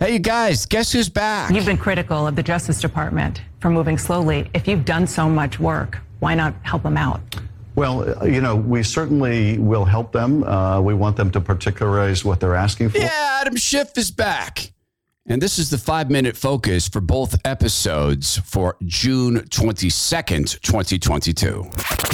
Hey, you guys, guess who's back? You've been critical of the Justice Department for moving slowly. If you've done so much work, why not help them out? Well, uh, you know, we certainly will help them. Uh, we want them to particularize what they're asking for. Yeah, Adam Schiff is back. And this is the five minute focus for both episodes for June 22nd, 2022.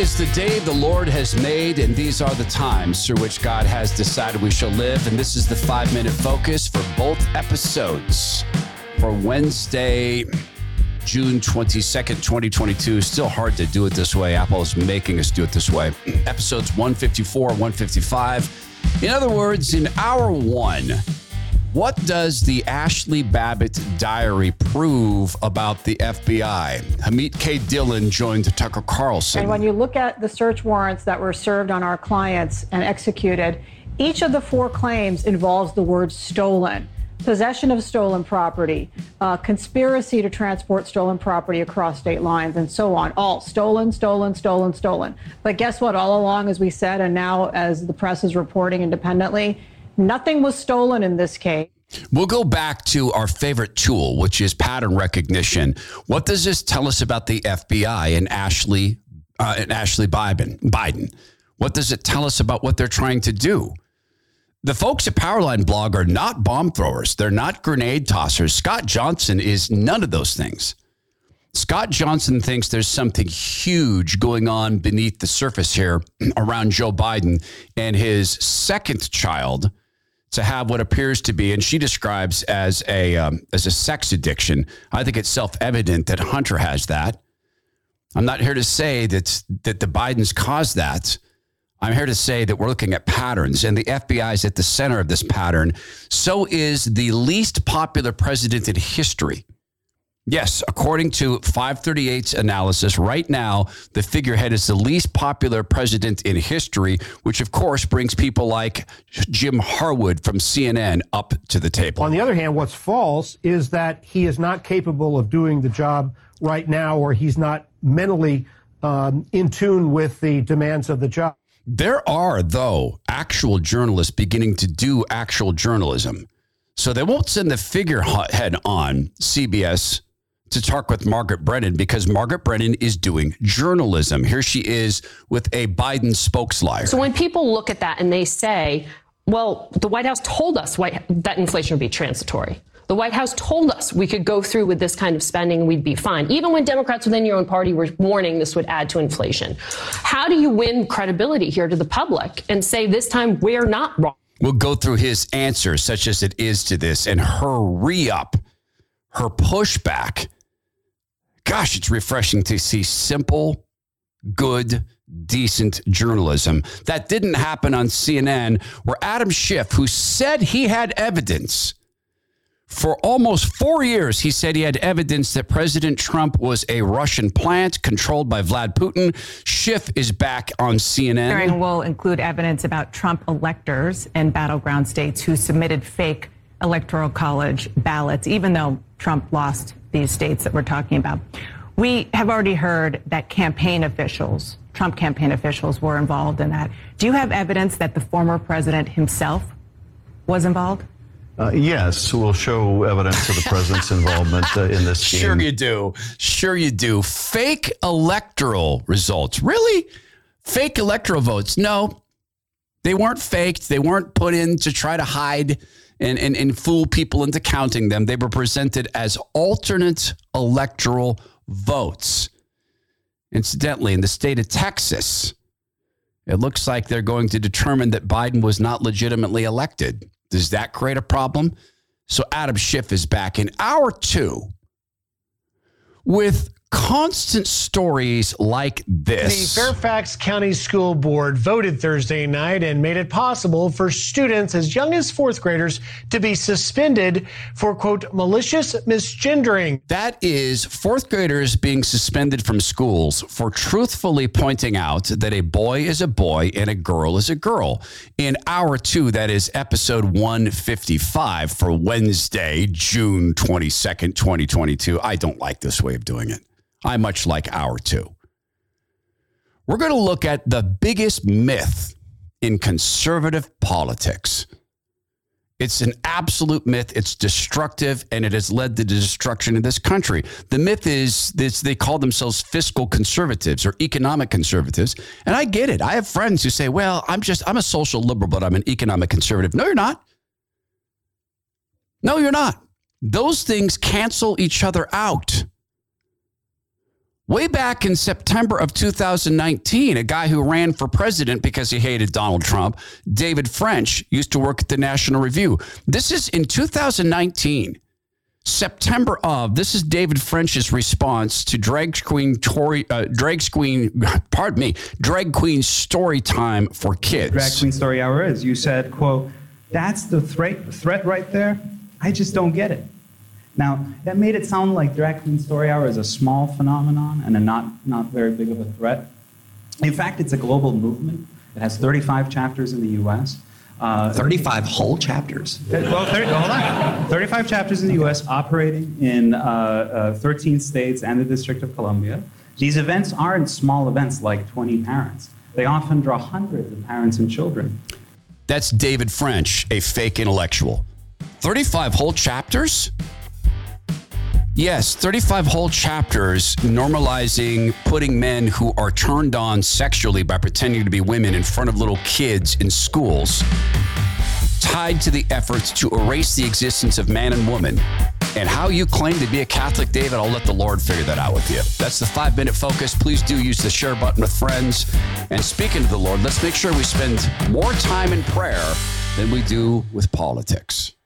is the day the Lord has made, and these are the times through which God has decided we shall live. And this is the five minute focus for both episodes for Wednesday, June 22nd, 2022. Still hard to do it this way. Apple is making us do it this way. Episodes 154, 155. In other words, in hour one, what does the Ashley Babbitt diary prove about the FBI? Harmeet K. Dhillon joined Tucker Carlson. And when you look at the search warrants that were served on our clients and executed, each of the four claims involves the word stolen possession of stolen property, uh, conspiracy to transport stolen property across state lines, and so on. All stolen, stolen, stolen, stolen. But guess what? All along, as we said, and now as the press is reporting independently, Nothing was stolen in this case. We'll go back to our favorite tool, which is pattern recognition. What does this tell us about the FBI and Ashley uh, and Ashley Biden? Biden. What does it tell us about what they're trying to do? The folks at Powerline Blog are not bomb throwers. They're not grenade tossers. Scott Johnson is none of those things. Scott Johnson thinks there's something huge going on beneath the surface here around Joe Biden and his second child to have what appears to be, and she describes as a um, as a sex addiction. I think it's self evident that Hunter has that. I'm not here to say that that the Bidens caused that. I'm here to say that we're looking at patterns, and the FBI is at the center of this pattern. So is the least popular president in history. Yes, according to 538's analysis, right now, the figurehead is the least popular president in history, which of course brings people like Jim Harwood from CNN up to the table. On the other hand, what's false is that he is not capable of doing the job right now, or he's not mentally um, in tune with the demands of the job. There are, though, actual journalists beginning to do actual journalism. So they won't send the figurehead on CBS to talk with Margaret Brennan because Margaret Brennan is doing journalism. Here she is with a Biden spokesliar. So when people look at that and they say, well, the White House told us that inflation would be transitory. The White House told us we could go through with this kind of spending and we'd be fine. Even when Democrats within your own party were warning this would add to inflation. How do you win credibility here to the public and say this time we're not wrong? We'll go through his answers, such as it is to this, and her re up, her pushback gosh, it's refreshing to see simple, good, decent journalism. That didn't happen on CNN, where Adam Schiff, who said he had evidence, for almost four years, he said he had evidence that President Trump was a Russian plant controlled by Vlad Putin. Schiff is back on CNN. Hearing will include evidence about Trump electors in battleground states who submitted fake electoral college ballots, even though Trump lost these states that we're talking about. We have already heard that campaign officials, Trump campaign officials, were involved in that. Do you have evidence that the former president himself was involved? Uh, yes, we'll show evidence of the president's involvement uh, in this scheme. Sure, you do. Sure, you do. Fake electoral results. Really? Fake electoral votes? No, they weren't faked. They weren't put in to try to hide and, and, and fool people into counting them. They were presented as alternate electoral votes. Incidentally, in the state of Texas, it looks like they're going to determine that Biden was not legitimately elected. Does that create a problem? So Adam Schiff is back in hour two with constant stories like this. The Fairfax County School Board voted Thursday night and made it possible for students as young as fourth graders to be suspended for, quote, malicious misgendering. That is fourth graders being suspended from schools for truthfully pointing out that a boy is a boy and a girl is a girl. In hour two, that is episode 155 for Wednesday, June 22nd, 2022. I don't like this way of doing it. I much like hour two. We're going to look at the biggest myth in conservative politics. It's an absolute myth. It's destructive, and it has led to the destruction of this country. The myth is this: they call themselves fiscal conservatives or economic conservatives, and I get it. I have friends who say, "Well, I'm just I'm a social liberal, but I'm an economic conservative." No, you're not. No, you're not. Those things cancel each other out. Way back in September of 2019, a guy who ran for president because he hated Donald Trump, David French, used to work at the National Review. This is in 2019. September of this is David French's response to drag queen Tory uh, drag queen pardon me drag queen story time for kids. Drag queen story hour is you said quote that's the threat threat right there. I just don't get it. Now, that made it sound like Drag Queen Story Hour is a small phenomenon and a not, not very big of a threat. In fact, it's a global movement. It has 35 chapters in the US. Uh, 35 whole chapters. Well, 30, hold on. 35 chapters in the US operating in uh, uh, 13 states and the District of Columbia. These events aren't small events like 20 parents, they often draw hundreds of parents and children. That's David French, a fake intellectual. 35 whole chapters? Yes, 35 whole chapters normalizing putting men who are turned on sexually by pretending to be women in front of little kids in schools, tied to the efforts to erase the existence of man and woman. And how you claim to be a Catholic, David, I'll let the Lord figure that out with you. That's the five minute focus. Please do use the share button with friends. And speaking to the Lord, let's make sure we spend more time in prayer than we do with politics.